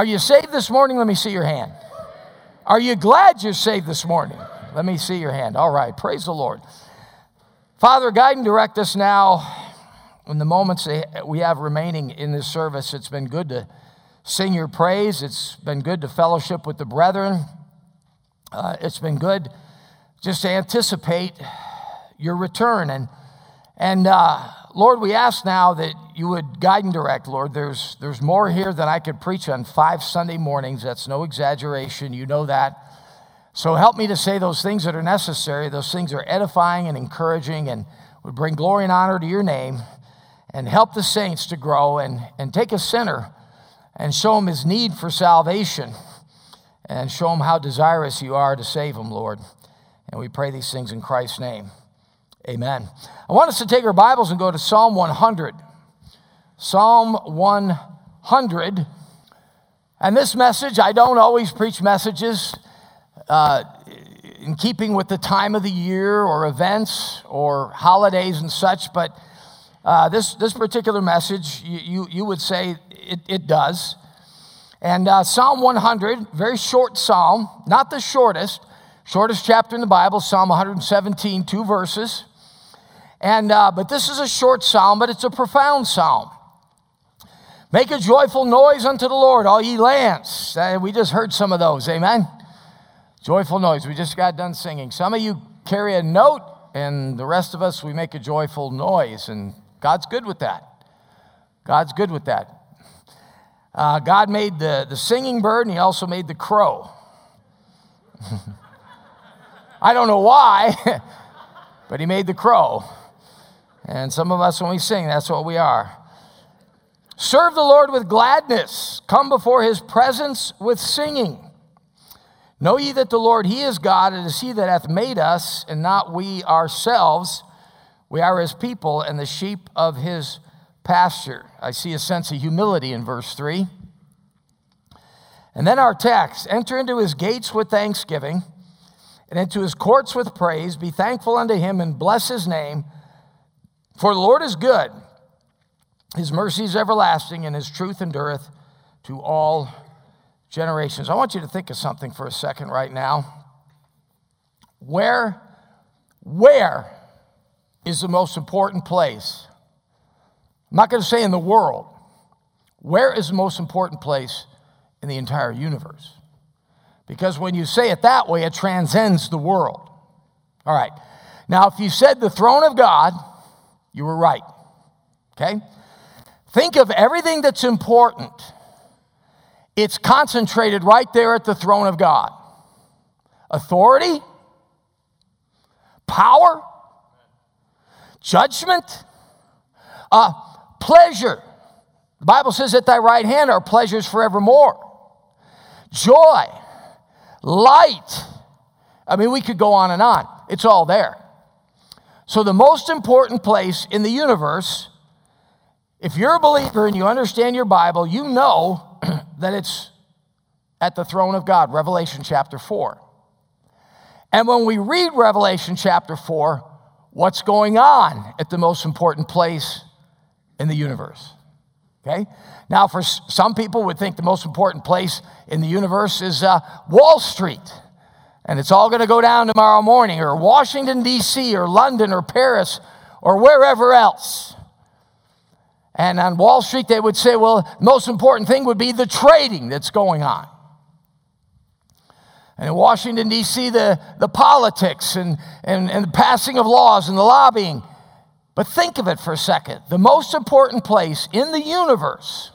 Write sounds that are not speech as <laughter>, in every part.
Are you saved this morning? Let me see your hand. Are you glad you're saved this morning? Let me see your hand. All right, praise the Lord. Father, guide and direct us now in the moments we have remaining in this service. It's been good to sing your praise, it's been good to fellowship with the brethren. Uh, it's been good just to anticipate your return. And, and uh, Lord, we ask now that you would guide and direct, Lord. There's, there's more here than I could preach on five Sunday mornings. That's no exaggeration. You know that. So help me to say those things that are necessary. Those things are edifying and encouraging and would bring glory and honor to your name. And help the saints to grow and, and take a sinner and show him his need for salvation and show him how desirous you are to save him, Lord. And we pray these things in Christ's name. Amen. I want us to take our Bibles and go to Psalm 100. Psalm 100. And this message, I don't always preach messages uh, in keeping with the time of the year or events or holidays and such, but uh, this, this particular message, you, you, you would say it, it does. And uh, Psalm 100, very short psalm, not the shortest, shortest chapter in the Bible, Psalm 117, two verses. And, uh, but this is a short psalm, but it's a profound psalm. Make a joyful noise unto the Lord, all ye lands. Uh, we just heard some of those, amen? Joyful noise. We just got done singing. Some of you carry a note, and the rest of us, we make a joyful noise, and God's good with that. God's good with that. Uh, God made the, the singing bird, and He also made the crow. <laughs> I don't know why, <laughs> but He made the crow. And some of us, when we sing, that's what we are. Serve the Lord with gladness. Come before his presence with singing. Know ye that the Lord, he is God, and it is he that hath made us, and not we ourselves. We are his people and the sheep of his pasture. I see a sense of humility in verse 3. And then our text enter into his gates with thanksgiving, and into his courts with praise. Be thankful unto him, and bless his name. For the Lord is good, his mercy is everlasting, and his truth endureth to all generations. I want you to think of something for a second right now. Where, where is the most important place? I'm not going to say in the world. Where is the most important place in the entire universe? Because when you say it that way, it transcends the world. All right. Now, if you said the throne of God, you were right. Okay? Think of everything that's important. It's concentrated right there at the throne of God authority, power, judgment, uh, pleasure. The Bible says, At thy right hand are pleasures forevermore, joy, light. I mean, we could go on and on. It's all there. So, the most important place in the universe, if you're a believer and you understand your Bible, you know <clears throat> that it's at the throne of God, Revelation chapter 4. And when we read Revelation chapter 4, what's going on at the most important place in the universe? Okay? Now, for some people would think the most important place in the universe is uh, Wall Street and it's all going to go down tomorrow morning, or Washington, D.C., or London, or Paris, or wherever else. And on Wall Street, they would say, well, the most important thing would be the trading that's going on. And in Washington, D.C., the, the politics and, and, and the passing of laws and the lobbying. But think of it for a second. The most important place in the universe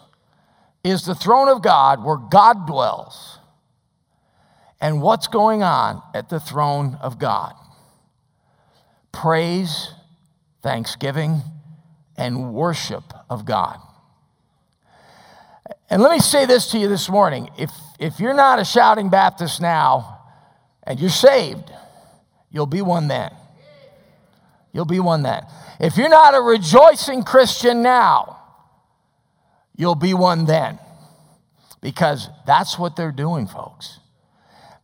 is the throne of God where God dwells and what's going on at the throne of God praise, thanksgiving, and worship of God. And let me say this to you this morning if, if you're not a shouting Baptist now and you're saved, you'll be one then. You'll be one then. If you're not a rejoicing Christian now, you'll be one then. Because that's what they're doing, folks.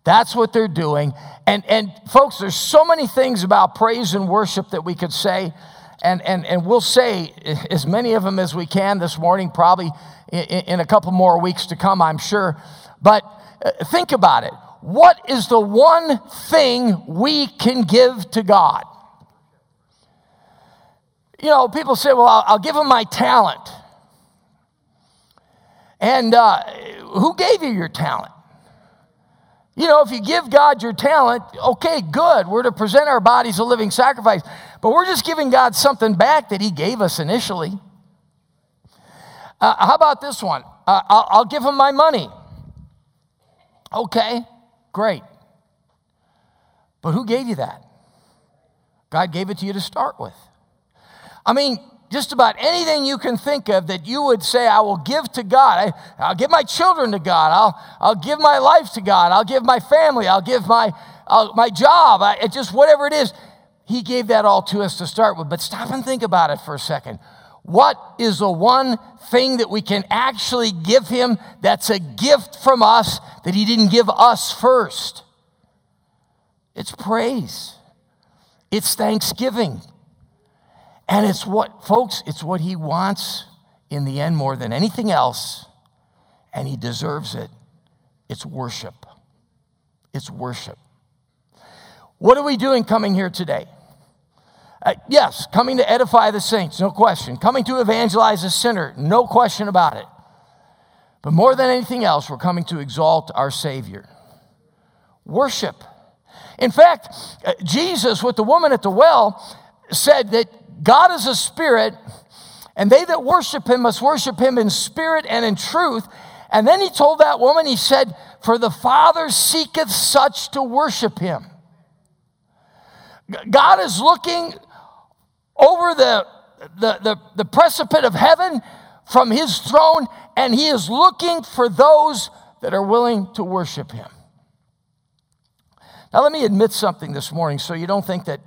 That's what they're doing. And, and folks, there's so many things about praise and worship that we could say. And, and, and we'll say as many of them as we can this morning, probably in, in a couple more weeks to come, I'm sure. But uh, think about it. What is the one thing we can give to God? You know, people say, well, I'll, I'll give him my talent. And uh, who gave you your talent? You know, if you give God your talent, okay, good. We're to present our bodies a living sacrifice. But we're just giving God something back that He gave us initially. Uh, how about this one? Uh, I'll, I'll give Him my money. Okay, great. But who gave you that? God gave it to you to start with. I mean, just about anything you can think of that you would say, I will give to God. I, will give my children to God. I'll, I'll give my life to God. I'll give my family. I'll give my, I'll, my job. I, just whatever it is. He gave that all to us to start with. But stop and think about it for a second. What is the one thing that we can actually give Him that's a gift from us that He didn't give us first? It's praise, it's thanksgiving. And it's what, folks, it's what he wants in the end more than anything else, and he deserves it. It's worship. It's worship. What are we doing coming here today? Uh, yes, coming to edify the saints, no question. Coming to evangelize a sinner, no question about it. But more than anything else, we're coming to exalt our Savior. Worship. In fact, uh, Jesus, with the woman at the well, said that God is a spirit, and they that worship him must worship him in spirit and in truth. And then he told that woman, he said, For the Father seeketh such to worship him. God is looking over the, the, the, the precipice of heaven from his throne, and he is looking for those that are willing to worship him. Now, let me admit something this morning so you don't think that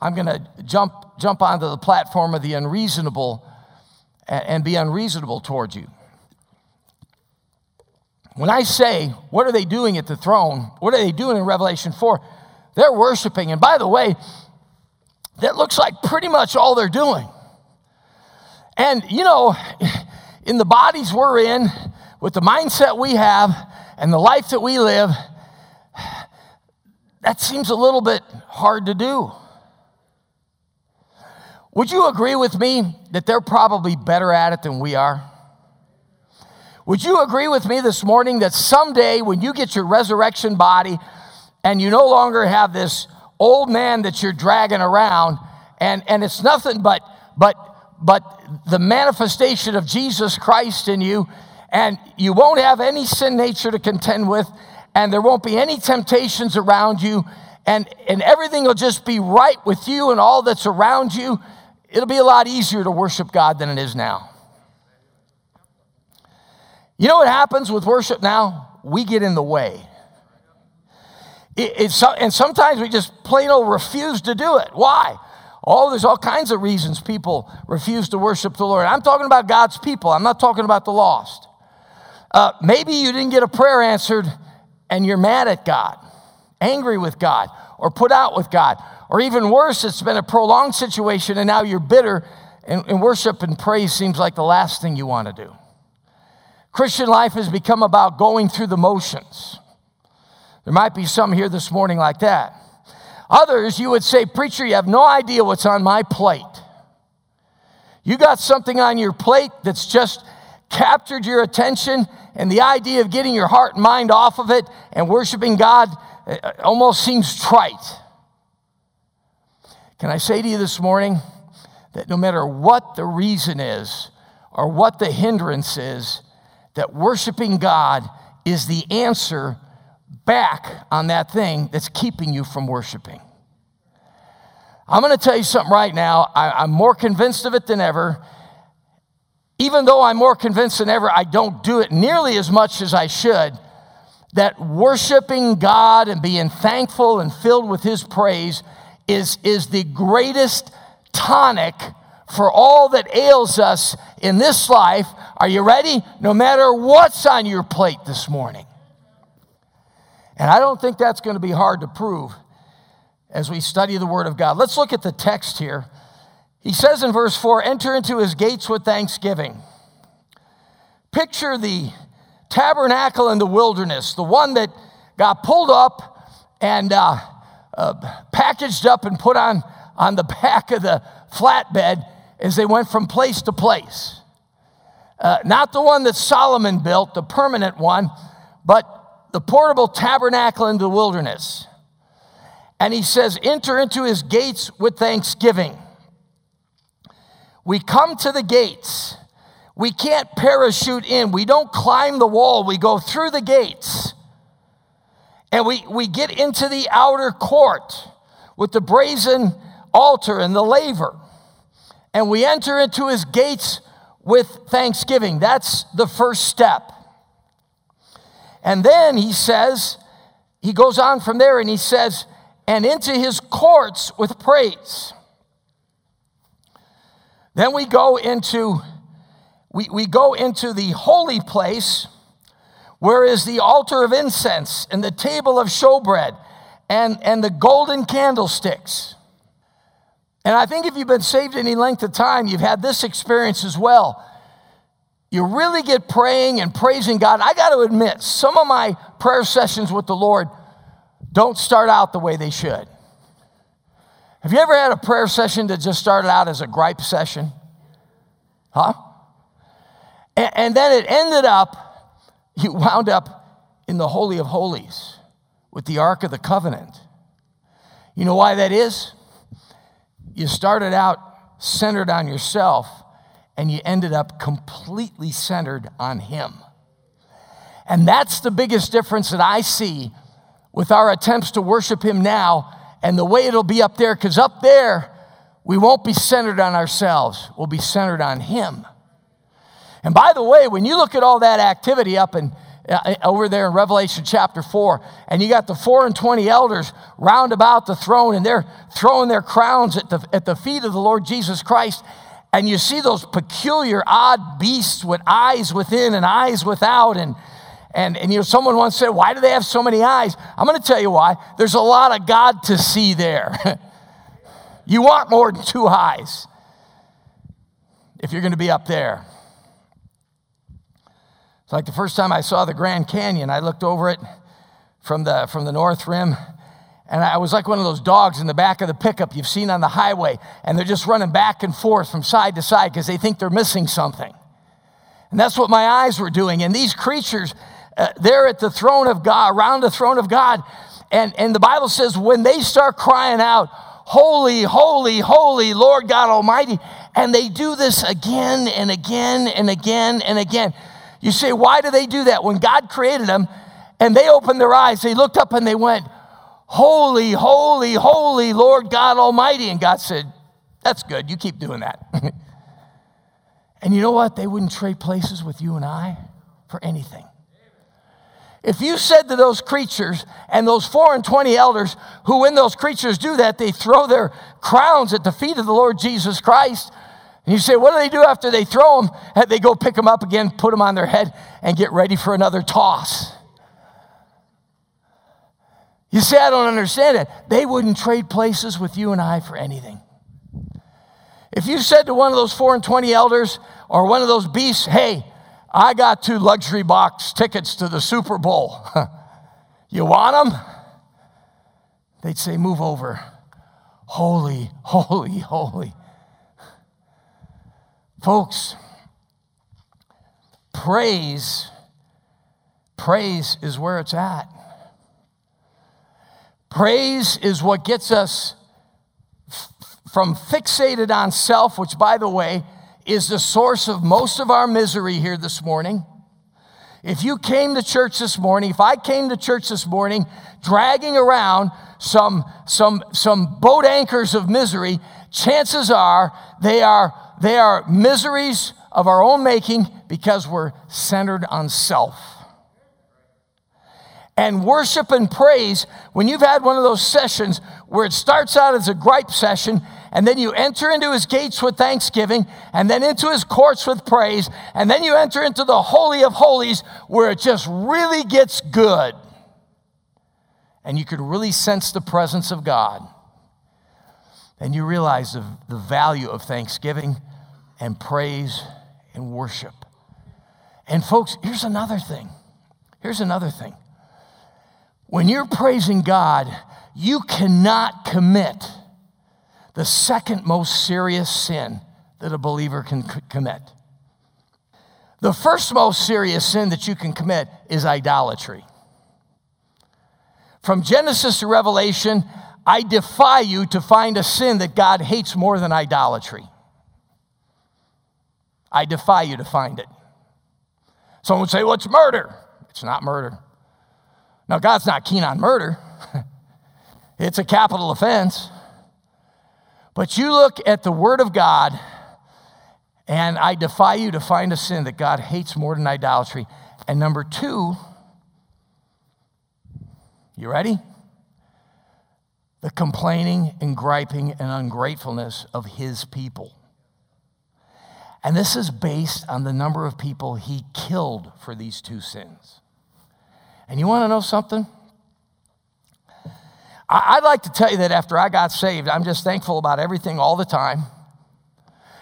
I'm going to jump, jump onto the platform of the unreasonable and, and be unreasonable towards you. When I say, what are they doing at the throne? What are they doing in Revelation 4? They're worshiping. And by the way, that looks like pretty much all they're doing. And, you know, in the bodies we're in, with the mindset we have, and the life that we live, that seems a little bit hard to do. Would you agree with me that they're probably better at it than we are? Would you agree with me this morning that someday when you get your resurrection body and you no longer have this old man that you're dragging around and, and it's nothing but, but, but the manifestation of Jesus Christ in you and you won't have any sin nature to contend with and there won't be any temptations around you and, and everything will just be right with you and all that's around you it'll be a lot easier to worship God than it is now. You know what happens with worship now? We get in the way. It, and sometimes we just plain old refuse to do it. Why? Oh, there's all kinds of reasons people refuse to worship the Lord. I'm talking about God's people, I'm not talking about the lost. Uh, maybe you didn't get a prayer answered and you're mad at God, angry with God, or put out with God. Or even worse, it's been a prolonged situation and now you're bitter, and, and worship and praise seems like the last thing you want to do. Christian life has become about going through the motions. There might be some here this morning like that. Others, you would say, Preacher, you have no idea what's on my plate. You got something on your plate that's just captured your attention, and the idea of getting your heart and mind off of it and worshiping God uh, almost seems trite. Can I say to you this morning that no matter what the reason is or what the hindrance is, that worshiping God is the answer back on that thing that's keeping you from worshiping. I'm going to tell you something right now. I, am more convinced of it than ever. Even though I'm more convinced than ever, I don't do it nearly as much as I should. That worshiping God and being thankful and filled with His praise is, is the greatest tonic for all that ails us in this life. Are you ready? No matter what's on your plate this morning. And I don't think that's going to be hard to prove as we study the Word of God. Let's look at the text here. He says in verse 4 enter into his gates with thanksgiving. Picture the tabernacle in the wilderness, the one that got pulled up and uh, uh, packaged up and put on, on the back of the flatbed as they went from place to place. Uh, not the one that Solomon built, the permanent one, but the portable tabernacle in the wilderness. And he says, enter into his gates with thanksgiving. We come to the gates. We can't parachute in. We don't climb the wall. We go through the gates. And we, we get into the outer court with the brazen altar and the laver. And we enter into his gates with thanksgiving. That's the first step. And then he says, he goes on from there and he says, and into his courts with praise. Then we go into we, we go into the holy place where is the altar of incense and the table of showbread and, and the golden candlesticks. And I think if you've been saved any length of time, you've had this experience as well. You really get praying and praising God. I got to admit, some of my prayer sessions with the Lord don't start out the way they should. Have you ever had a prayer session that just started out as a gripe session? Huh? And, and then it ended up, <laughs> you wound up in the Holy of Holies with the Ark of the Covenant. You know why that is? You started out centered on yourself and you ended up completely centered on Him. And that's the biggest difference that I see with our attempts to worship Him now and the way it'll be up there, because up there, we won't be centered on ourselves, we'll be centered on Him. And by the way, when you look at all that activity up in uh, over there in Revelation chapter 4, and you got the four and twenty elders round about the throne, and they're throwing their crowns at the, at the feet of the Lord Jesus Christ. And you see those peculiar, odd beasts with eyes within and eyes without. And, and, and you know, someone once said, Why do they have so many eyes? I'm going to tell you why. There's a lot of God to see there. <laughs> you want more than two eyes if you're going to be up there. It's like the first time I saw the Grand Canyon, I looked over it from the, from the north rim, and I was like one of those dogs in the back of the pickup you've seen on the highway, and they're just running back and forth from side to side because they think they're missing something. And that's what my eyes were doing. And these creatures, uh, they're at the throne of God, around the throne of God. And, and the Bible says when they start crying out, Holy, holy, holy, Lord God Almighty, and they do this again and again and again and again. You say, why do they do that? When God created them and they opened their eyes, they looked up and they went, Holy, holy, holy Lord God Almighty. And God said, That's good. You keep doing that. <laughs> and you know what? They wouldn't trade places with you and I for anything. If you said to those creatures and those four and twenty elders, who when those creatures do that, they throw their crowns at the feet of the Lord Jesus Christ, and you say, what do they do after they throw them? They go pick them up again, put them on their head, and get ready for another toss. You say, I don't understand it. They wouldn't trade places with you and I for anything. If you said to one of those four and twenty elders or one of those beasts, hey, I got two luxury box tickets to the Super Bowl. <laughs> you want them? They'd say, move over. Holy, <laughs> holy, holy Folks, praise, praise is where it's at. Praise is what gets us from fixated on self, which, by the way, is the source of most of our misery here this morning. If you came to church this morning, if I came to church this morning dragging around some, some, some boat anchors of misery, chances are they are they are miseries of our own making because we're centered on self. And worship and praise, when you've had one of those sessions where it starts out as a gripe session, and then you enter into his gates with thanksgiving, and then into his courts with praise, and then you enter into the Holy of Holies where it just really gets good. And you can really sense the presence of God. and you realize the, the value of thanksgiving and praise and worship. And, folks, here's another thing. Here's another thing. When you're praising God, you cannot commit the second most serious sin that a believer can c- commit. The first most serious sin that you can commit is idolatry. From Genesis to Revelation, I defy you to find a sin that God hates more than idolatry. I defy you to find it. Someone would say, Well, it's murder. It's not murder. Now, God's not keen on murder, <laughs> it's a capital offense. But you look at the Word of God, and I defy you to find a sin that God hates more than idolatry. And number two, you ready? The complaining and griping and ungratefulness of his people. And this is based on the number of people he killed for these two sins. And you want to know something? I'd like to tell you that after I got saved, I'm just thankful about everything all the time.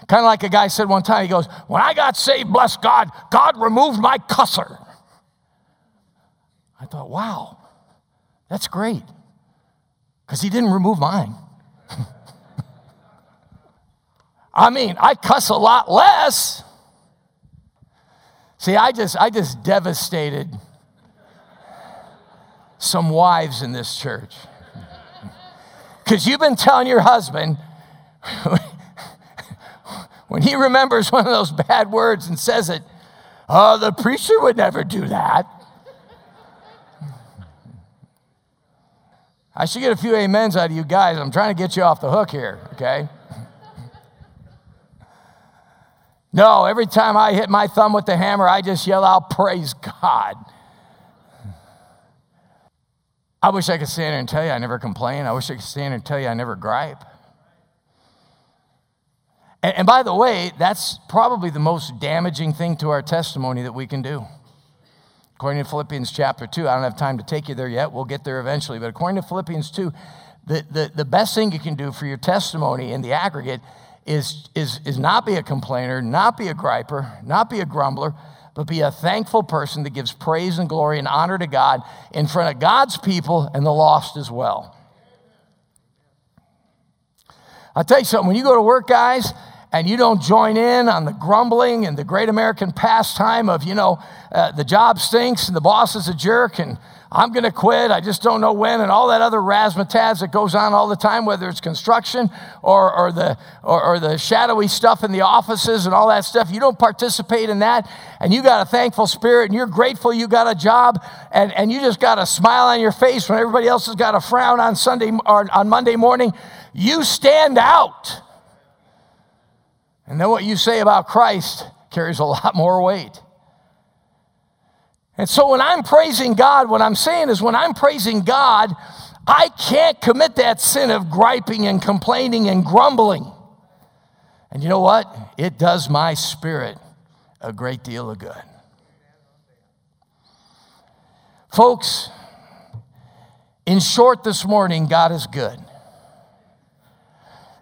Kind of like a guy said one time, he goes, When I got saved, bless God, God removed my cusser. I thought, wow, that's great. Because he didn't remove mine. <laughs> I mean, I cuss a lot less. See, I just, I just devastated some wives in this church. Because you've been telling your husband, when he remembers one of those bad words and says it, oh, the preacher would never do that. I should get a few amens out of you guys. I'm trying to get you off the hook here, okay? No, every time I hit my thumb with the hammer, I just yell out, Praise God. I wish I could stand here and tell you I never complain. I wish I could stand here and tell you I never gripe. And, and by the way, that's probably the most damaging thing to our testimony that we can do. According to Philippians chapter 2, I don't have time to take you there yet. We'll get there eventually. But according to Philippians 2, the, the, the best thing you can do for your testimony in the aggregate is, is, is not be a complainer, not be a griper, not be a grumbler, but be a thankful person that gives praise and glory and honor to God in front of God's people and the lost as well. I'll tell you something, when you go to work, guys, and you don't join in on the grumbling and the great American pastime of, you know, uh, the job stinks and the boss is a jerk and I'm going to quit, I just don't know when, and all that other razzmatazz that goes on all the time, whether it's construction or, or, the, or, or the shadowy stuff in the offices and all that stuff. You don't participate in that, and you got a thankful spirit, and you're grateful you got a job, and, and you just got a smile on your face when everybody else has got a frown on Sunday or on Monday morning. You stand out. And then what you say about Christ carries a lot more weight. And so when I'm praising God, what I'm saying is when I'm praising God, I can't commit that sin of griping and complaining and grumbling. And you know what? It does my spirit a great deal of good. Folks, in short, this morning, God is good.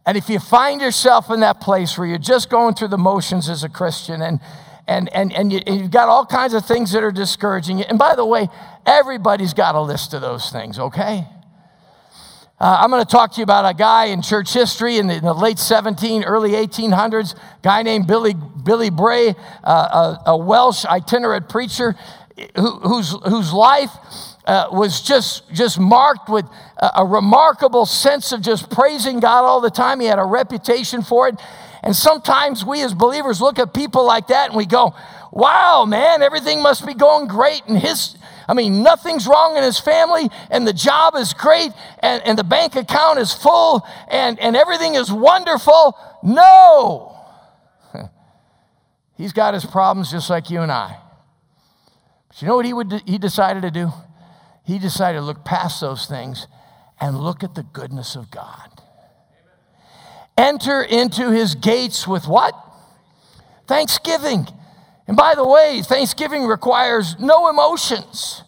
And if you find yourself in that place where you're just going through the motions as a Christian and and, and, and, you, have got all kinds of things that are discouraging you. And by the way, everybody's got a list of those things, okay? Uh, I'm going to talk to you about a guy in church history in the, in the late 17, early 1800s, guy named Billy, Billy Bray, uh, a, a, Welsh itinerant preacher who, whose, whose life uh, was just, just marked with a, a remarkable sense of just praising God all the time. He had a reputation for it. And sometimes we as believers look at people like that and we go, wow, man, everything must be going great. And his, I mean, nothing's wrong in his family, and the job is great, and, and the bank account is full, and, and everything is wonderful. No. <laughs> He's got his problems just like you and I. But you know what he, would, he decided to do? He decided to look past those things and look at the goodness of God. Enter into his gates with what? Thanksgiving. And by the way, Thanksgiving requires no emotions.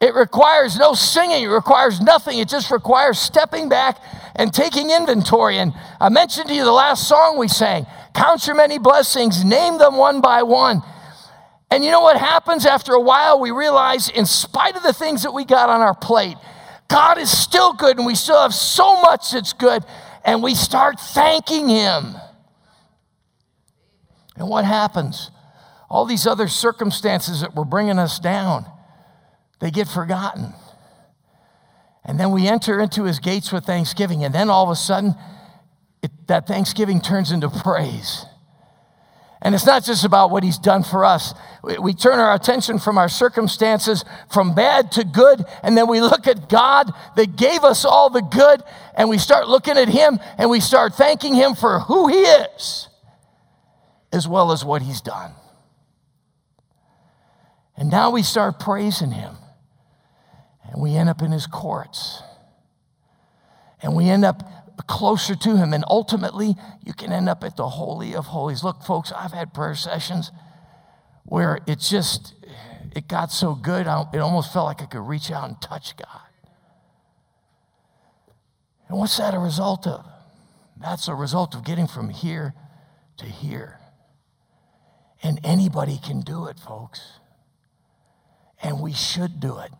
It requires no singing. It requires nothing. It just requires stepping back and taking inventory. And I mentioned to you the last song we sang Count your many blessings, name them one by one. And you know what happens after a while? We realize, in spite of the things that we got on our plate, God is still good and we still have so much that's good. And we start thanking Him. And what happens? All these other circumstances that were bringing us down, they get forgotten. And then we enter into his gates with thanksgiving. And then all of a sudden, it, that thanksgiving turns into praise. And it's not just about what he's done for us. We, we turn our attention from our circumstances from bad to good, and then we look at God that gave us all the good, and we start looking at him and we start thanking him for who he is, as well as what he's done. And now we start praising him, and we end up in his courts, and we end up closer to Him. And ultimately, you can end up at the Holy of Holies. Look, folks, I've had prayer sessions where it just, it got so good, it almost felt like I could reach out and touch God. And what's that a result of? That's a result of getting from here to here. And anybody can do it, folks. And we should do it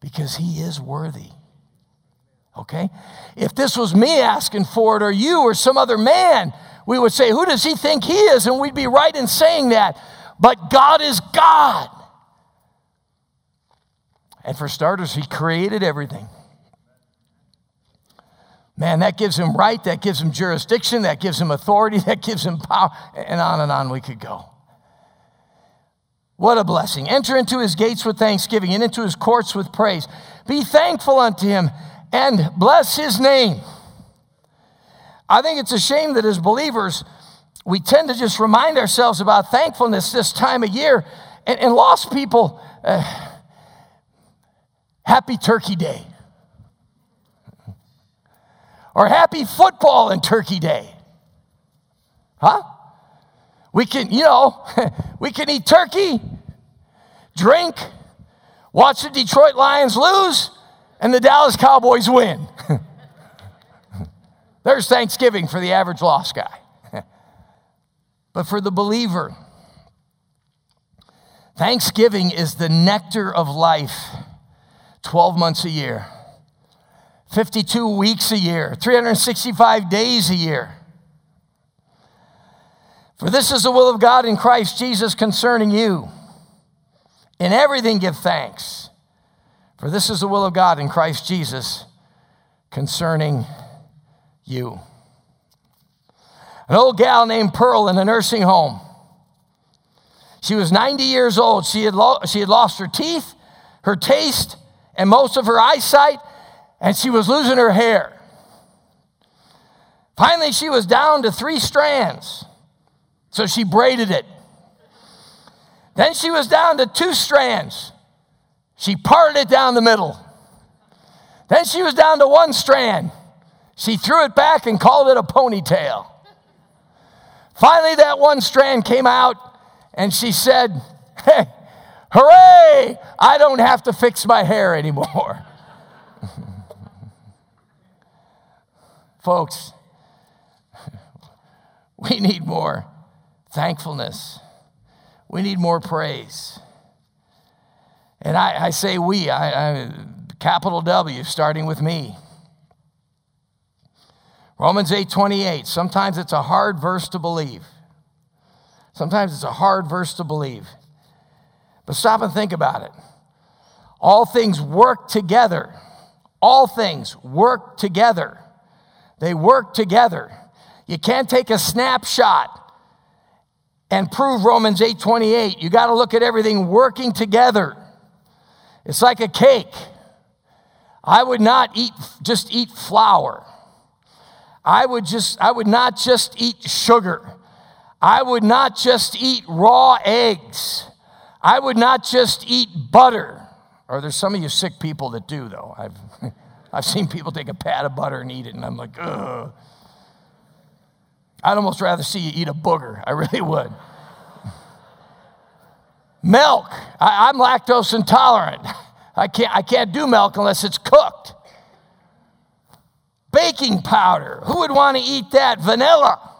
because He is worthy okay? If this was me asking for it, or you, or some other man, we would say, Who does he think he is? And we'd be right in saying that. But God is God. And for starters, he created everything. Man, that gives him right, that gives him jurisdiction, that gives him authority, <laughs> that gives him power, and on and on we could go. What a blessing. Enter into his gates with thanksgiving and into his courts with praise. Be thankful unto him and bless his name. I think it's a shame that as believers, we tend to just remind ourselves about thankfulness this time of year. And, and lost people, uh, happy Turkey Day. Or happy football and Turkey Day. Huh? We can, you know, <laughs> we can eat turkey, drink, watch the Detroit Lions lose, and the Dallas Cowboys win. <laughs> There's Thanksgiving for the average lost guy. <laughs> but for the believer, Thanksgiving is the nectar of life 12 months a year, 52 weeks a year, 365 days a year. For this is the will of God in Christ Jesus concerning you. In everything, give thanks for this is the will of God in Christ Jesus concerning you. An old gal named Pearl in a nursing home. She was 90 years old. She had, lo- she had lost her teeth, her taste, and most of her eyesight, and she was losing her hair. Finally, she was down to three strands, so she braided it. Then she was down to two strands, she parted it down the middle. Then she was down to one strand. She threw it back and called it a ponytail. Finally, that one strand came out and she said, Hey, hooray! I don't have to fix my hair anymore. <laughs> Folks, <laughs> we need more thankfulness, we need more praise. And I, I say we, I, I, capital W, starting with me. Romans 8 28. Sometimes it's a hard verse to believe. Sometimes it's a hard verse to believe. But stop and think about it. All things work together. All things work together. They work together. You can't take a snapshot and prove Romans 8:28. You got to look at everything working together. It's like a cake. I would not eat just eat flour. I would just I would not just eat sugar. I would not just eat raw eggs. I would not just eat butter. Or there's some of you sick people that do though. I've <laughs> I've seen people take a pat of butter and eat it, and I'm like, ugh. I'd almost rather see you eat a booger. I really would. Milk. I, am lactose intolerant. <laughs> I can't, I can't do milk unless it's cooked. baking powder. Who would want to eat that? Vanilla.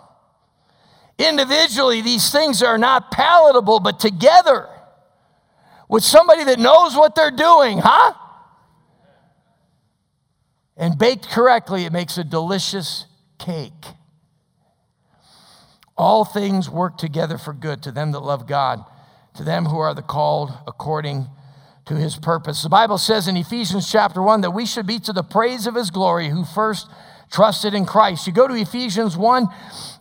Individually, these things are not palatable, but together with somebody that knows what they're doing, huh? And baked correctly, it makes a delicious cake. All things work together for good to them that love God, to them who are the called according to his purpose. The Bible says in Ephesians chapter 1 that we should be to the praise of his glory who first trusted in Christ. You go to Ephesians 1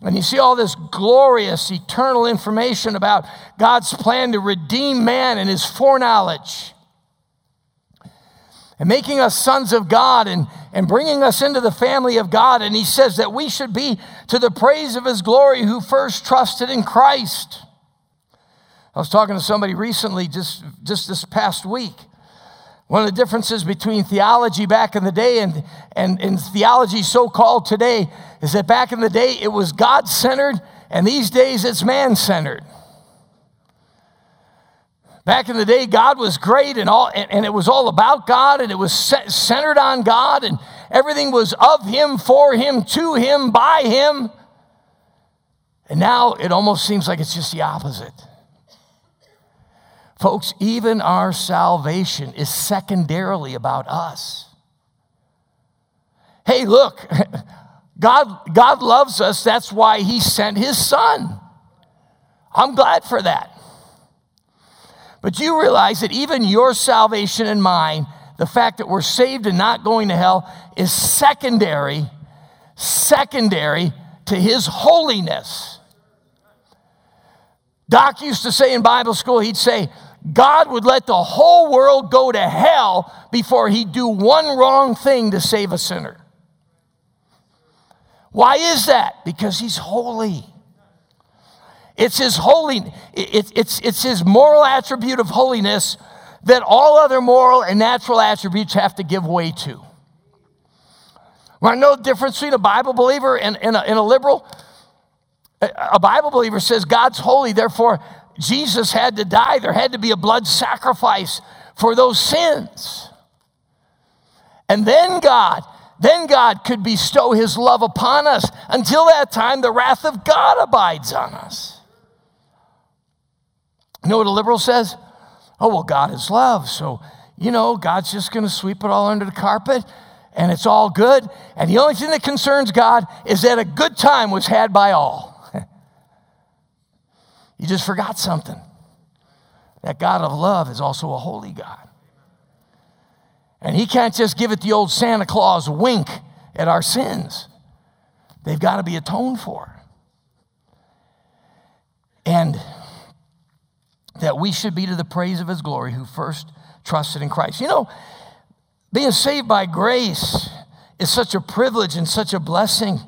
and you see all this glorious eternal information about God's plan to redeem man and his foreknowledge and making us sons of God and, and bringing us into the family of God. And he says that we should be to the praise of his glory who first trusted in Christ. I was talking to somebody recently, just, just this past week. One of the differences between theology back in the day and, and, and theology so called today is that back in the day it was God centered, and these days it's man centered. Back in the day, God was great and, all, and, and it was all about God and it was centered on God and everything was of Him, for Him, to Him, by Him. And now it almost seems like it's just the opposite. Folks, even our salvation is secondarily about us. Hey, look, <laughs> God, God loves us. That's why He sent His Son. I'm glad for that. But you realize that even your salvation and mine, the fact that we're saved and not going to hell, is secondary, secondary to his holiness. Doc used to say in Bible school, he'd say, God would let the whole world go to hell before he'd do one wrong thing to save a sinner. Why is that? Because he's holy. It's his holy, it's, it's, it's his moral attribute of holiness that all other moral and natural attributes have to give way to. To know the difference between a Bible believer and, and, a, and a liberal? A Bible believer says God's holy, therefore Jesus had to die. There had to be a blood sacrifice for those sins. And then God, then God could bestow his love upon us. Until that time, the wrath of God abides on us. You know what a liberal says? Oh, well, God is love. So, you know, God's just going to sweep it all under the carpet and it's all good. And the only thing that concerns God is that a good time was had by all. You just forgot something. That God of love is also a holy God. And He can't just give it the old Santa Claus wink at our sins, they've got to be atoned for. And that we should be to the praise of his glory who first trusted in Christ. You know, being saved by grace is such a privilege and such a blessing,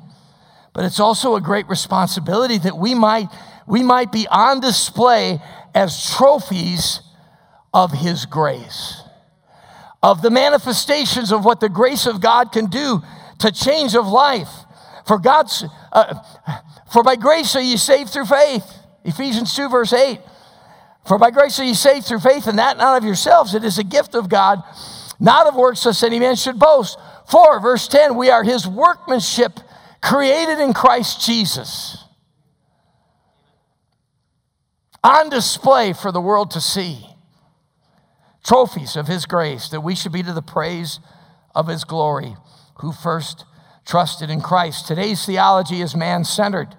but it's also a great responsibility that we might, we might be on display as trophies of his grace, of the manifestations of what the grace of God can do to change of life. For God's, uh, for by grace are you saved through faith. Ephesians 2, verse 8. For by grace are you saved through faith, and that not of yourselves. It is a gift of God, not of works, lest any man should boast. For, verse 10, we are his workmanship, created in Christ Jesus, on display for the world to see. Trophies of his grace, that we should be to the praise of his glory, who first trusted in Christ. Today's theology is man centered.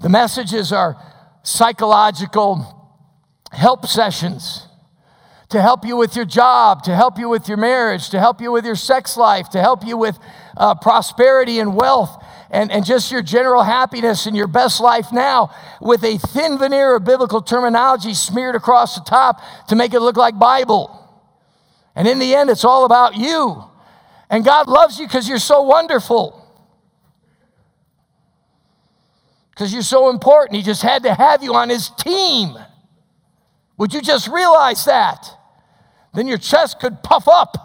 The messages are psychological help sessions to help you with your job, to help you with your marriage, to help you with your sex life, to help you with uh, prosperity and wealth, and, and just your general happiness and your best life now, with a thin veneer of biblical terminology smeared across the top to make it look like Bible. And in the end, it's all about you. And God loves you because you're so wonderful. Because you're so important. He just had to have you on his team. Would you just realize that? Then your chest could puff up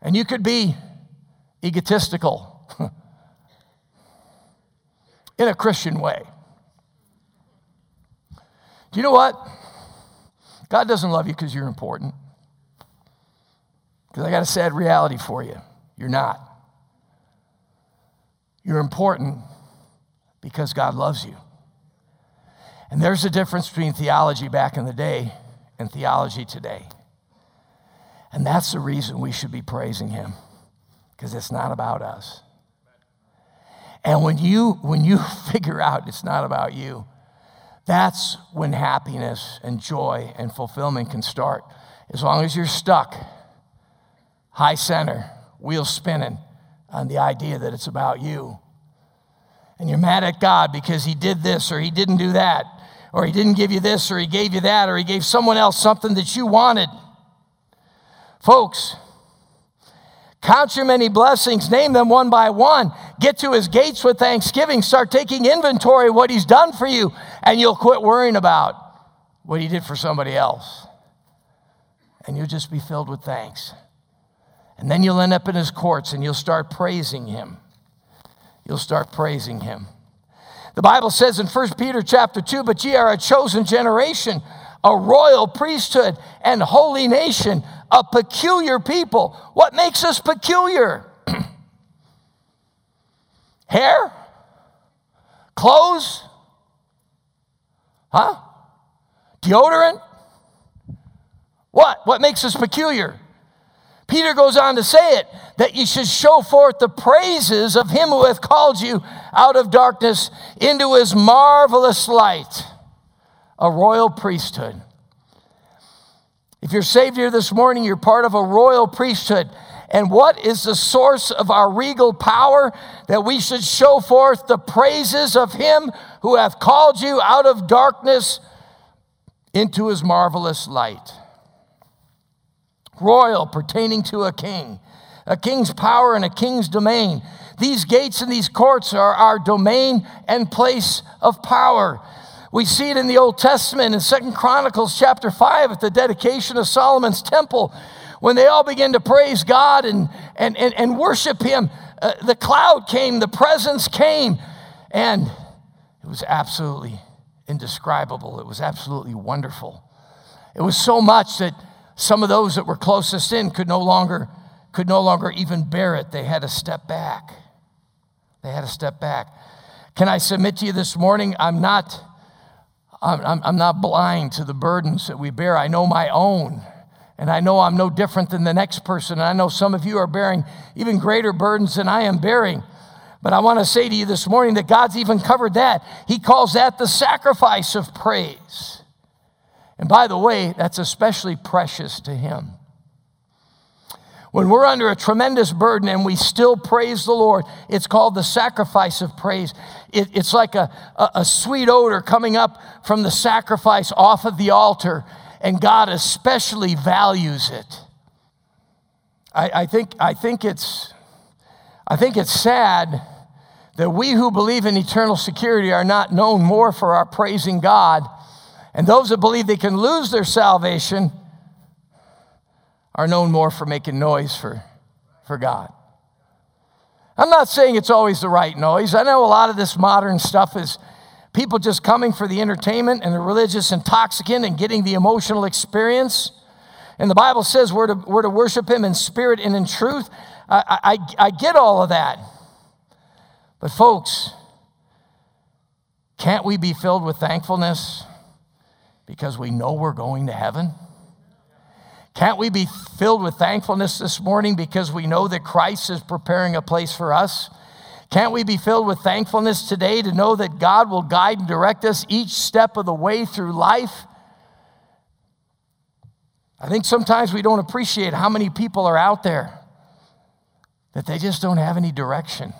and you could be egotistical in a Christian way. Do you know what? God doesn't love you because you're important. Because I got a sad reality for you you're not. You're important because God loves you. And there's a difference between theology back in the day and theology today. And that's the reason we should be praising Him, because it's not about us. And when you, when you <laughs> figure out it's not about you, that's when happiness and joy and fulfillment can start. As long as you're stuck, high center, wheels spinning on the idea that it's about you. And you're mad at God because He did this or He didn't do that, or He didn't give you this or He gave you that, or He gave someone else something that you wanted. Folks, Count your many blessings, name them one by one. Get to his gates with thanksgiving. Start taking inventory of what he's done for you, and you'll quit worrying about what he did for somebody else. And you'll just be filled with thanks. And then you'll end up in his courts and you'll start praising him. You'll start praising him. The Bible says in 1 Peter chapter 2, but ye are a chosen generation, a royal priesthood, and holy nation a peculiar people. What makes us peculiar? <clears throat> Hair? Clothes? Huh? Deodorant? What? What makes us peculiar? Peter goes on to say it that you should show forth the praises of him who hath called you out of darkness into his marvelous light, a royal priesthood. If you're saved here this morning, you're part of a royal priesthood. And what is the source of our regal power? That we should show forth the praises of him who hath called you out of darkness into his marvelous light. Royal, pertaining to a king, a king's power and a king's domain. These gates and these courts are our domain and place of power. We see it in the Old Testament in Second Chronicles chapter 5 at the dedication of Solomon's temple. When they all began to praise God and, and, and, and worship Him, uh, the cloud came, the presence came, and it was absolutely indescribable. It was absolutely wonderful. It was so much that some of those that were closest in could no longer could no longer even bear it. They had to step back. They had to step back. Can I submit to you this morning? I'm not I'm, I'm not blind to the burdens that we bear. I know my own. And I know I'm no different than the next person. And I know some of you are bearing even greater burdens than I am bearing. But I want to say to you this morning that God's even covered that. He calls that the sacrifice of praise. And by the way, that's especially precious to Him. When we're under a tremendous burden and we still praise the Lord, it's called the sacrifice of praise. It, it's like a, a, a sweet odor coming up from the sacrifice off of the altar, and God especially values it. I, I, think, I, think it's, I think it's sad that we who believe in eternal security are not known more for our praising God, and those that believe they can lose their salvation are known more for making noise for, for God. I'm not saying it's always the right noise. I know a lot of this modern stuff is people just coming for the entertainment and the religious intoxicant and getting the emotional experience. And the Bible says we're to, we're to worship Him in spirit and in truth. I, I, I get all of that. But, folks, can't we be filled with thankfulness because we know we're going to heaven? Can't we be filled with thankfulness this morning because we know that Christ is preparing a place for us? Can't we be filled with thankfulness today to know that God will guide and direct us each step of the way through life? I think sometimes we don't appreciate how many people are out there that they just don't have any direction.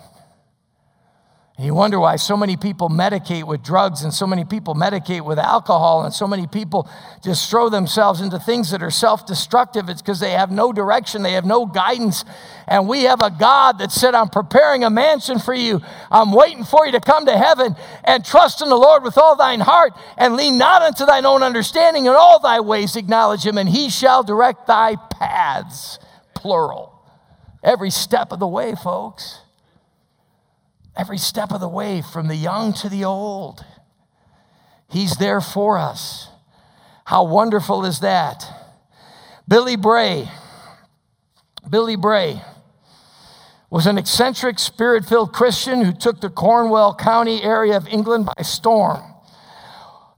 And you wonder why so many people medicate with drugs and so many people medicate with alcohol and so many people just throw themselves into things that are self destructive. It's because they have no direction, they have no guidance. And we have a God that said, I'm preparing a mansion for you. I'm waiting for you to come to heaven and trust in the Lord with all thine heart and lean not unto thine own understanding. In all thy ways acknowledge him, and he shall direct thy paths. Plural. Every step of the way, folks every step of the way, from the young to the old. He's there for us. How wonderful is that? Billy Bray. Billy Bray was an eccentric, spirit filled Christian who took the Cornwall County area of England by storm.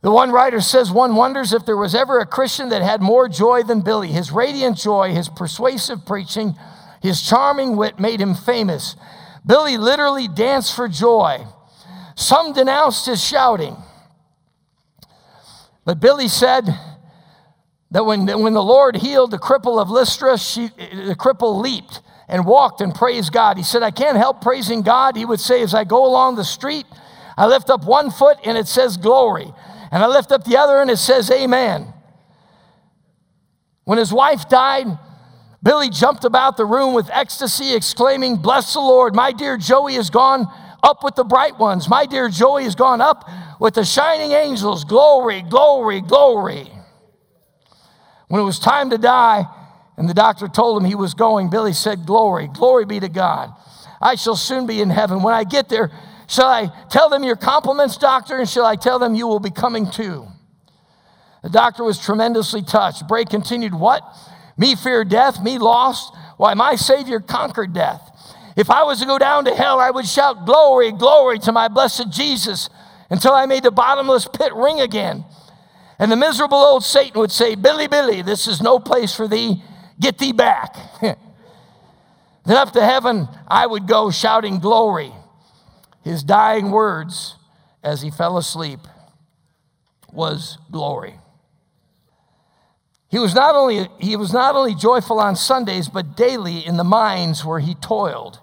The one writer says one wonders if there was ever a Christian that had more joy than Billy. His radiant joy, his persuasive preaching, his charming wit made him famous. Billy literally danced for joy. Some denounced his shouting. But Billy said that when, when the Lord healed the cripple of Lystra, she, the cripple leaped and walked and praised God. He said, I can't help praising God. He would say, as I go along the street, I lift up one foot and it says glory and I lift up the other and it says, Amen. When his wife died, Billy jumped about the room with ecstasy, exclaiming, Bless the Lord, my dear Joey has gone up with the bright ones. My dear Joey has gone up with the shining angels. Glory, glory, glory. When it was time to die, and the doctor told him he was going, Billy said, Glory, glory be to God. I shall soon be in heaven. When I get there, Shall I tell them your compliments, doctor, and shall I tell them you will be coming too? The doctor was tremendously touched. Bray continued, What? Me fear death, me lost? Why, my Savior conquered death. If I was to go down to hell, I would shout, Glory, glory to my blessed Jesus, until I made the bottomless pit ring again. And the miserable old Satan would say, Billy, Billy, this is no place for thee. Get thee back. <laughs> then up to heaven I would go shouting, Glory. His dying words as he fell asleep was glory. He was not only, he was not only joyful on Sundays, but daily in the mines where he toiled.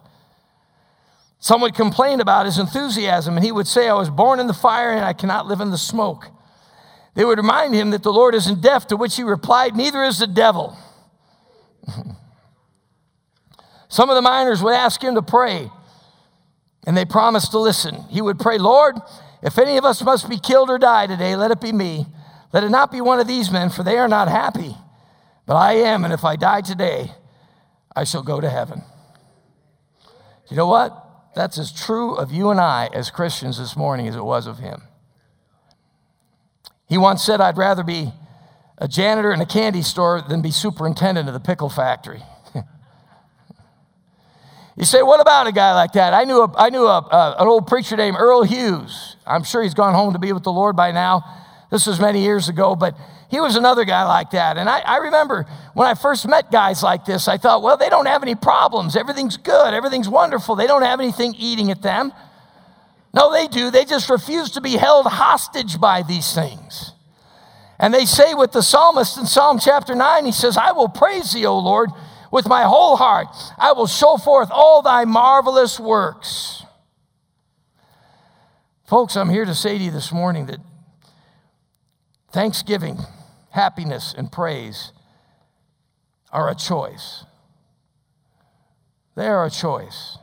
Some would complain about his enthusiasm, and he would say, I was born in the fire and I cannot live in the smoke. They would remind him that the Lord isn't deaf, to which he replied, Neither is the devil. <laughs> Some of the miners would ask him to pray. And they promised to listen. He would pray, Lord, if any of us must be killed or die today, let it be me. Let it not be one of these men, for they are not happy. But I am, and if I die today, I shall go to heaven. You know what? That's as true of you and I as Christians this morning as it was of him. He once said, I'd rather be a janitor in a candy store than be superintendent of the pickle factory. <laughs> You say, what about a guy like that? I knew, a, I knew a, a, an old preacher named Earl Hughes. I'm sure he's gone home to be with the Lord by now. This was many years ago, but he was another guy like that. And I, I remember when I first met guys like this, I thought, well, they don't have any problems. Everything's good. Everything's wonderful. They don't have anything eating at them. No, they do. They just refuse to be held hostage by these things. And they say with the psalmist in Psalm chapter 9, he says, I will praise thee, O Lord with my whole heart. I will show forth all thy marvelous works. Folks, I'm here to say to you this morning that thanksgiving, happiness, and praise are a choice. They are a choice.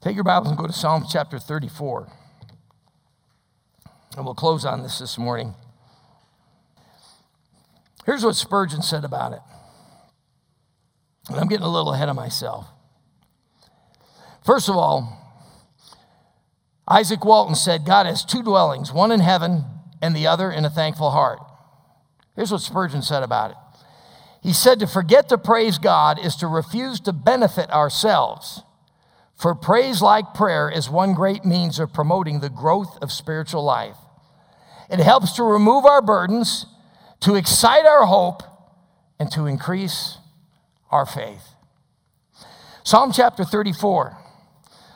Take your Bibles and go to Psalm chapter 34. And we'll close on this this morning. Here's what Spurgeon said about it. And I'm getting a little ahead of myself. First of all, Izaak Walton said God has two dwellings, one in heaven and the other in a thankful heart. Here's what Spurgeon said about it. He said, To forget to praise God is to refuse to benefit ourselves. For praise, like prayer, is one great means of promoting the growth of spiritual life. It helps to remove our burdens, to excite our hope, and to increase our faith. Psalm chapter 34.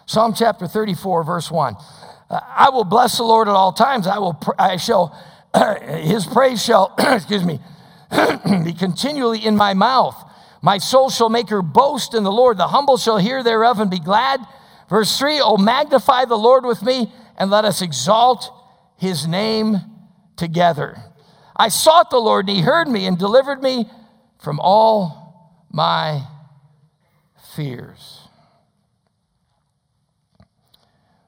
Psalm chapter 34, verse 1. I will bless the Lord at all times. I will, I shall, <clears throat> his praise shall, <clears throat> excuse me, <clears throat> be continually in my mouth. My soul shall make her boast in the Lord. The humble shall hear thereof and be glad. Verse 3 Oh, magnify the Lord with me, and let us exalt his name together. I sought the Lord, and he heard me and delivered me from all my fears.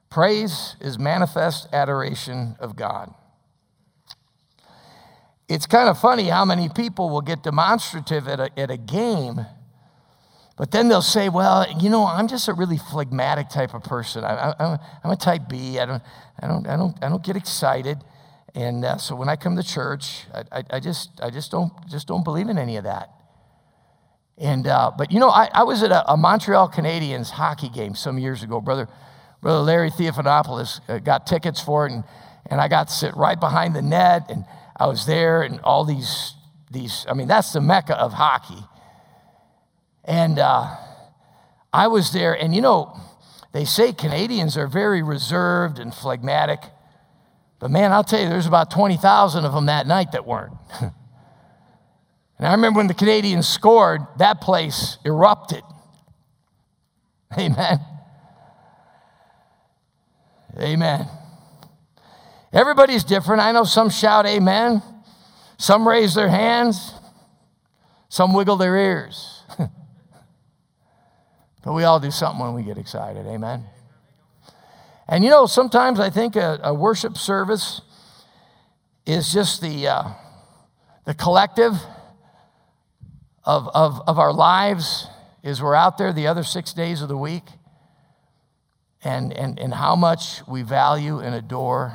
Praise is manifest adoration of God. It's kind of funny how many people will get demonstrative at a, at a game, but then they'll say, Well, you know, I'm just a really phlegmatic type of person. I, am a type B. I don't, I, don't, I, don't, I don't get excited. And uh, so when I come to church, I, I, I, just, I just, don't, just don't believe in any of that. And, uh, but you know, I, I was at a, a, Montreal Canadiens hockey game some years ago. Brother, Brother Larry Theophanopoulos uh, got tickets for it, and, and I got to sit right behind the net, and I was there, and all these, these I mean, that's the mecca of hockey. And uh, I was there, and you know, they say Canadians are very reserved and phlegmatic. But man, I'll tell you, there's about 20,000 of them that night that weren't. <laughs> and I remember when the Canadiens scored, that place erupted. <laughs> Amen. Amen. Everybody's different. I know some shout amen, some raise their hands, some wiggle their ears. <laughs> but we all do something when we get excited. Amen. And you know, sometimes I think a, a worship service is just the, uh, the collective of, of, of our lives is we're out there the other six days of the week and, and, and how much we value and adore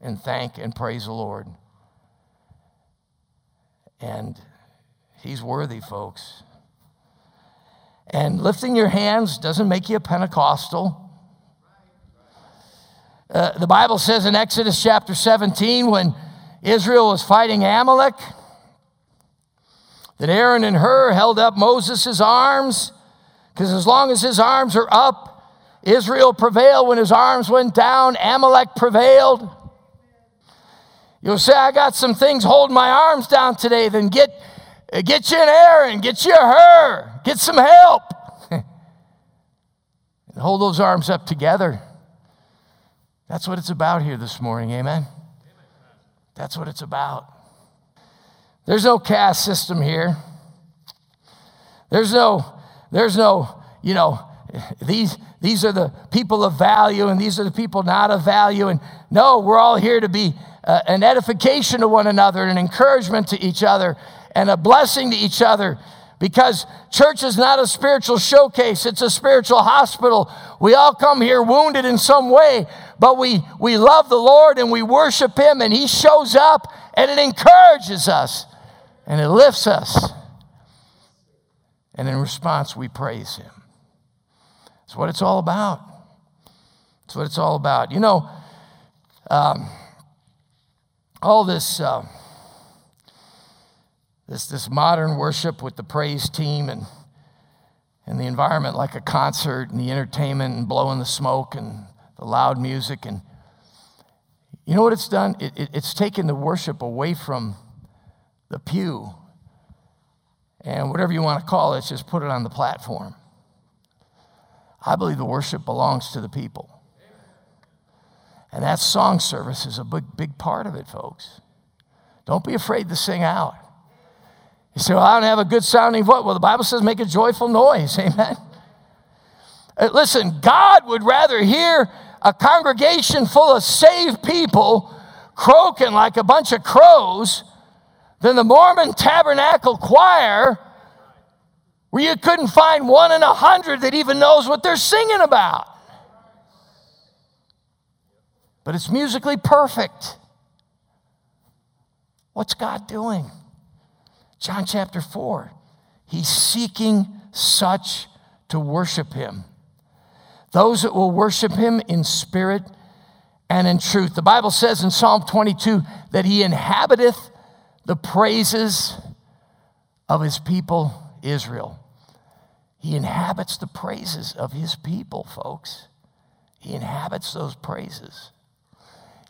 and thank and praise the Lord. And He's worthy, folks. And lifting your hands doesn't make you a Pentecostal. Uh, the Bible says in Exodus chapter 17, when Israel was fighting Amalek, that Aaron and Hur held up Moses' arms, because as long as his arms are up, Israel prevailed. When his arms went down, Amalek prevailed. You'll say, I got some things holding my arms down today. Then get, get you an Aaron, get you a Hur, get some help. <laughs> and hold those arms up together. That's what it's about here this morning, amen? That's what it's about. There's no caste system here. There's no, there's no, you know, these, these are the people of value and these are the people not of value. And no, we're all here to be uh, an edification to one another, an encouragement to each other, and a blessing to each other because church is not a spiritual showcase, it's a spiritual hospital. We all come here wounded in some way, but we, we love the Lord and we worship Him, and He shows up and it encourages us and it lifts us. And in response, we praise Him. That's what it's all about. It's what it's all about. You know, um, all this. Uh, this, this modern worship with the praise team and, and the environment like a concert and the entertainment and blowing the smoke and the loud music. And you know what it's done? It, it, it's taken the worship away from the pew and whatever you want to call it, it's just put it on the platform. I believe the worship belongs to the people. And that song service is a big, big part of it, folks. Don't be afraid to sing out. You say, Well, I don't have a good sounding voice. Well, the Bible says make a joyful noise. <laughs> Amen. Uh, listen, God would rather hear a congregation full of saved people croaking like a bunch of crows than the Mormon Tabernacle Choir, where you couldn't find one in a hundred that even knows what they're singing about. But it's musically perfect. What's God doing? John chapter 4. He's seeking such to worship him. Those that will worship him in spirit and in truth. The Bible says in Psalm 22 that he inhabiteth the praises of his people Israel. He inhabits the praises of his people, folks. He inhabits those praises.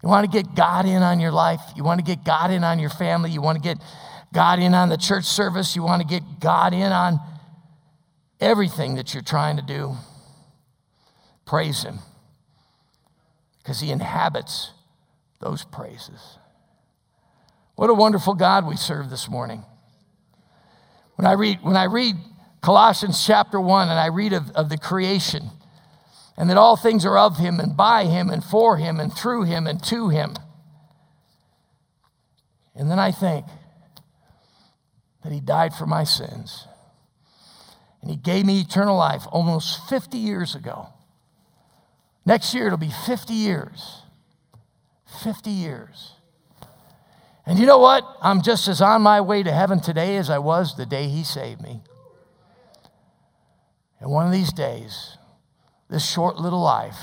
You want to get God in on your life? You want to get God in on your family? You want to get God in on the church service, you want to get God in on everything that you're trying to do, praise Him because He inhabits those praises. What a wonderful God we serve this morning. When I read, when I read Colossians chapter 1 and I read of, of the creation, and that all things are of Him and by Him and for Him and through Him and to Him. And then I think, that He died for my sins. And He gave me eternal life almost 50 years ago. Next year, it'll be 50 years. 50 years. And you know what? I'm just as on my way to heaven today as I was the day He saved me. And one of these days, this short little life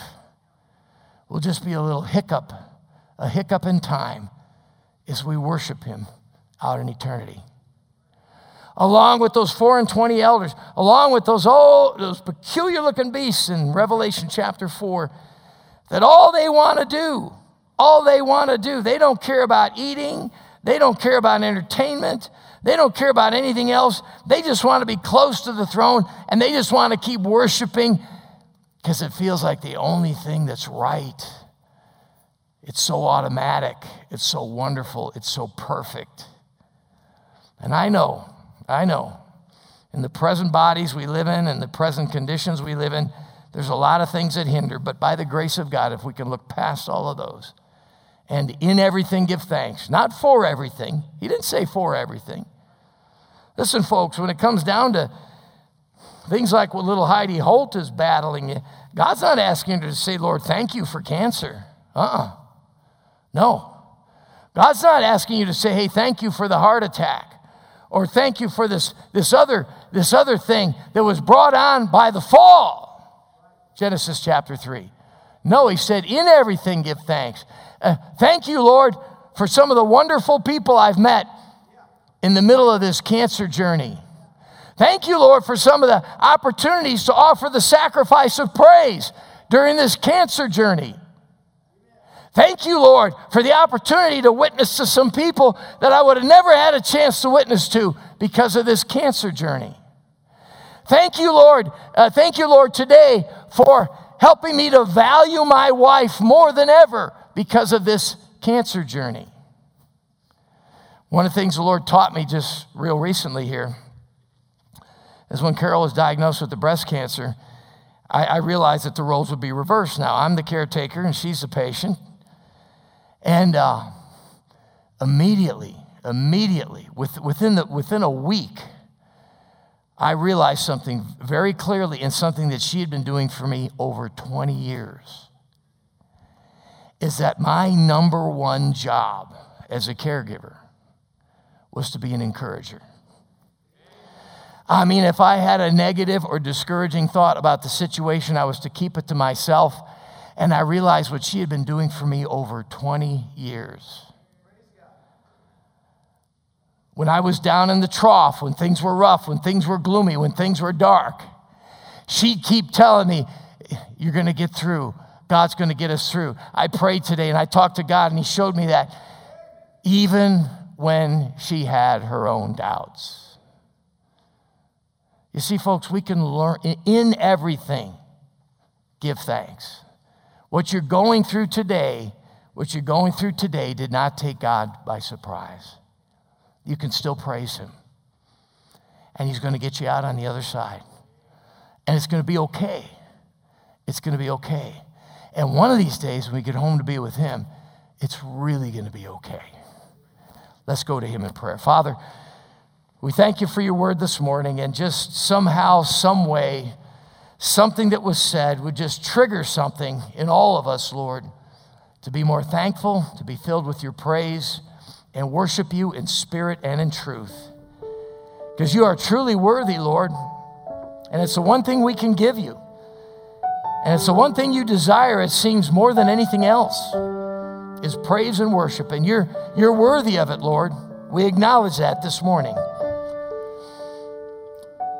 will just be a little hiccup, a hiccup in time as we worship Him out in eternity. Along with those four and twenty elders, along with those old, those peculiar looking beasts in Revelation chapter four, that all they want to do, all they want to do, they don't care about eating, they don't care about entertainment, they don't care about anything else. They just want to be close to the throne and they just want to keep worshiping because it feels like the only thing that's right. It's so automatic, it's so wonderful, it's so perfect. And I know, I know, in the present bodies we live in and the present conditions we live in, there's a lot of things that hinder, but by the grace of God, if we can look past all of those and in everything give thanks, not for everything. He didn't say for everything. Listen, folks, when it comes down to things like what little Heidi Holt is battling, God's not asking her to say, Lord, thank you for cancer. Uh uh-uh. uh No. God's not asking you to say, hey, thank you for the heart attack or thank you for this, this, other, this other thing that was brought on by the fall. Genesis chapter 3. No, he said, in everything give thanks. Uh, thank you, Lord, for some of the wonderful people I've met in the middle of this cancer journey. Thank you, Lord, for some of the opportunities to offer the sacrifice of praise during this cancer journey. Thank you, Lord, for the opportunity to witness to some people that I would have never had a chance to witness to because of this cancer journey. Thank you, Lord. Uh, thank you, Lord, today for helping me to value my wife more than ever because of this cancer journey. One of the things the Lord taught me just real recently here is when Carol was diagnosed with the breast cancer, I, I realized that the roles would be reversed now. I'm the caretaker and she's the patient. And uh, immediately, immediately, with, within, the, within a week, I realized something very clearly and something that she had been doing for me over 20 years is that my number one job as a caregiver was to be an encourager. I mean, if I had a negative or discouraging thought about the situation, I was to keep it to myself. And I realized what she had been doing for me over 20 years. When I was down in the trough, when things were rough, when things were gloomy, when things were dark, she'd keep telling me, You're going to get through. God's going to get us through. I prayed today and I talked to God, and He showed me that even when she had her own doubts. You see, folks, we can learn in everything, give thanks. What you're going through today, what you're going through today did not take God by surprise. You can still praise Him. And He's going to get you out on the other side. And it's going to be okay. It's going to be okay. And one of these days, when we get home to be with Him, it's really going to be okay. Let's go to Him in prayer. Father, we thank you for your word this morning, and just somehow, some way, something that was said would just trigger something in all of us, Lord, to be more thankful, to be filled with your praise, and worship you in spirit and in truth. Because you are truly worthy, Lord, and it's the one thing we can give you. And it's the one thing you desire, it seems, more than anything else is praise and worship. And you're, you're worthy of it, Lord. We acknowledge that this morning.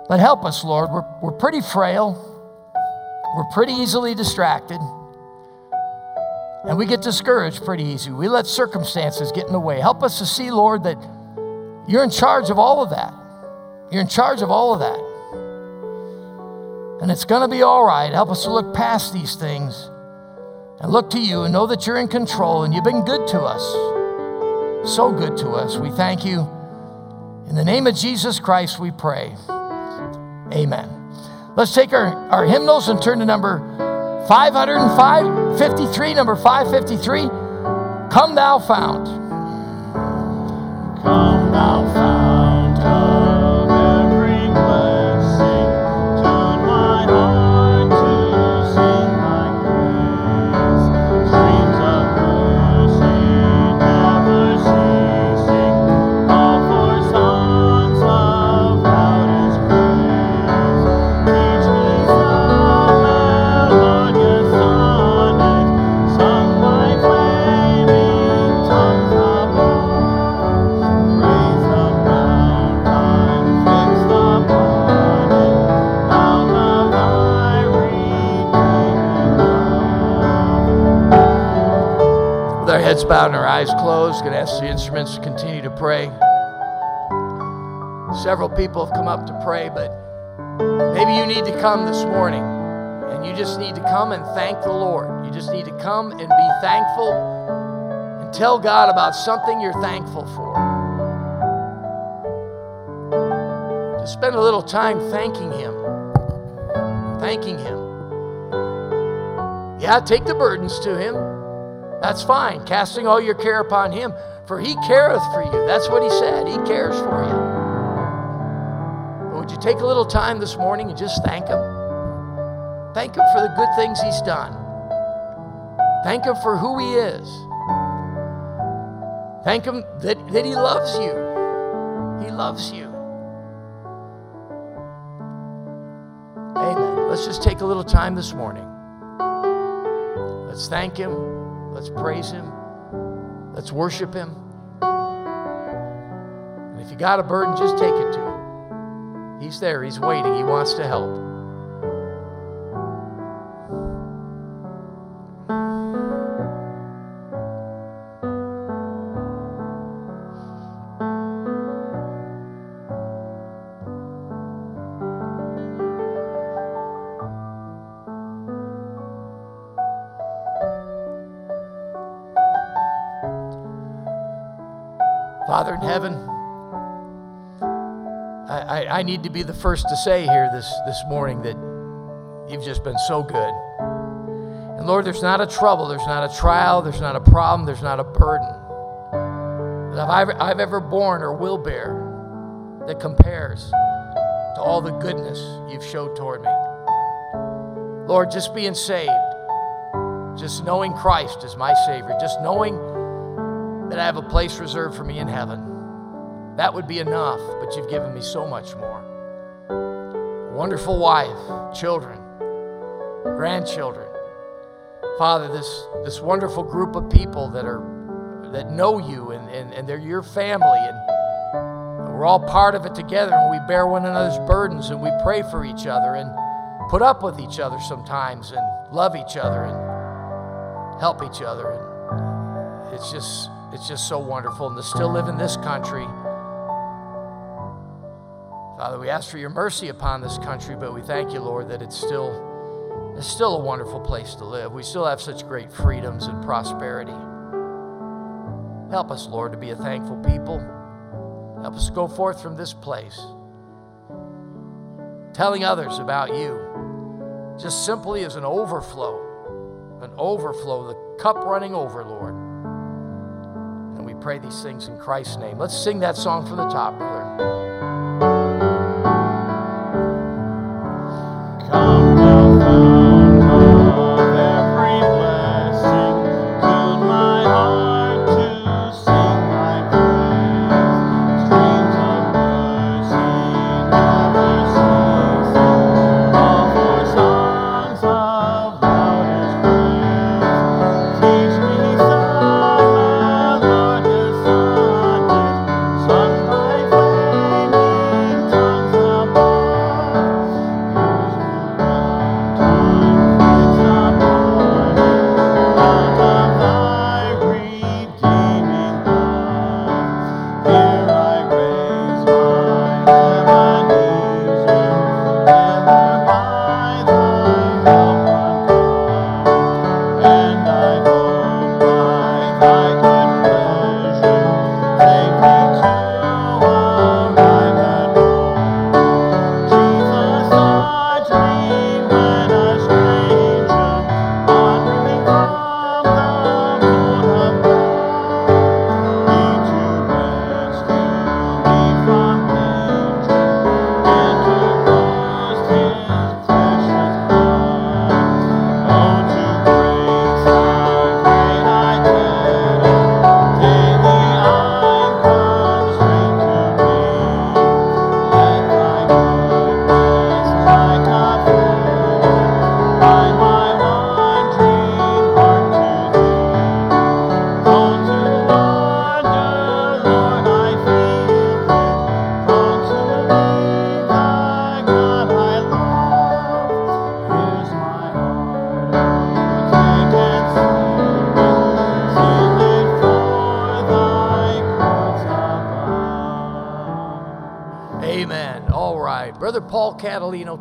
But help us, Lord. We're, we're pretty frail, we're pretty easily distracted, and we get discouraged pretty easy. We let circumstances get in the way. Help us to see, Lord, that you're in charge of all of that. You're in charge of all of that. And it's going to be all right. Help us to look past these things and look to you and know that you're in control and you've been good to us. So good to us. We thank you. In the name of Jesus Christ, we pray. Amen. Let's take our, our hymnals and turn to number 553, number 553. Come thou fount. Come thou fount heads bowed and our eyes closed. Going to ask the instruments to continue to pray. Several people have come up to pray, but maybe you need to come this morning and you just need to come and thank the Lord. You just need to come and be thankful and tell God about something you're thankful for. Just spend a little time thanking Him. Thanking Him. Yeah, take the burdens to Him. That's fine. Casting all your care upon Him, for He careth for you. That's what He said. He cares for you. But would you take a little time this morning and just thank Him? Thank Him for the good things He's done. Thank Him for who He is. Thank Him that, that He loves you. He loves you. Amen. Let's just take a little time this morning. Let's thank Him. Let's praise Him. Let's worship Him. And if you got a burden, just take it to Him. He's there. He's waiting. He wants to help. In heaven, I, I, I, need to be the first to say here this, this morning that you've just been so good. And Lord, there's not a trouble, there's not a trial, there's not a problem, there's not a burden that I've, I've ever borne or will bear that compares to all the goodness you've showed toward me. Lord, just being saved, just knowing Christ as my Savior, just knowing that I have a place reserved for me in heaven. That would be enough, but you've given me so much more. A wonderful wife, children, grandchildren. Father, this, this wonderful group of people that are that know you and, and, and they're your family and we're all part of it together and we bear one another's burdens and we pray for each other and put up with each other sometimes and love each other and help each other and it's just it's just so wonderful and to still live in this country. Father, we ask for your mercy upon this country, but we thank you, Lord, that it's still, it's still a wonderful place to live. We still have such great freedoms and prosperity. Help us, Lord, to be a thankful people. Help us go forth from this place, telling others about you, just simply as an overflow, an overflow, the cup running over, Lord And we pray these things in Christ's name. Let's sing that song from the top, brother.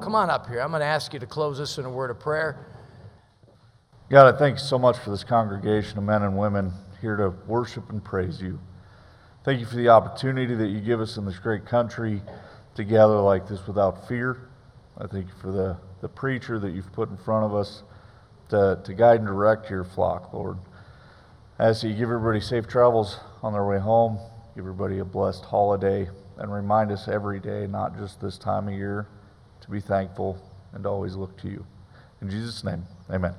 Come on up here. I'm going to ask you to close us in a word of prayer. God, I thank you so much for this congregation of men and women here to worship and praise you. Thank you for the opportunity that you give us in this great country to gather like this without fear. I thank you for the, the preacher that you've put in front of us to, to guide and direct your flock, Lord. As you give everybody safe travels on their way home, give everybody a blessed holiday, and remind us every day, not just this time of year, to be thankful and always look to you. In Jesus' name, amen.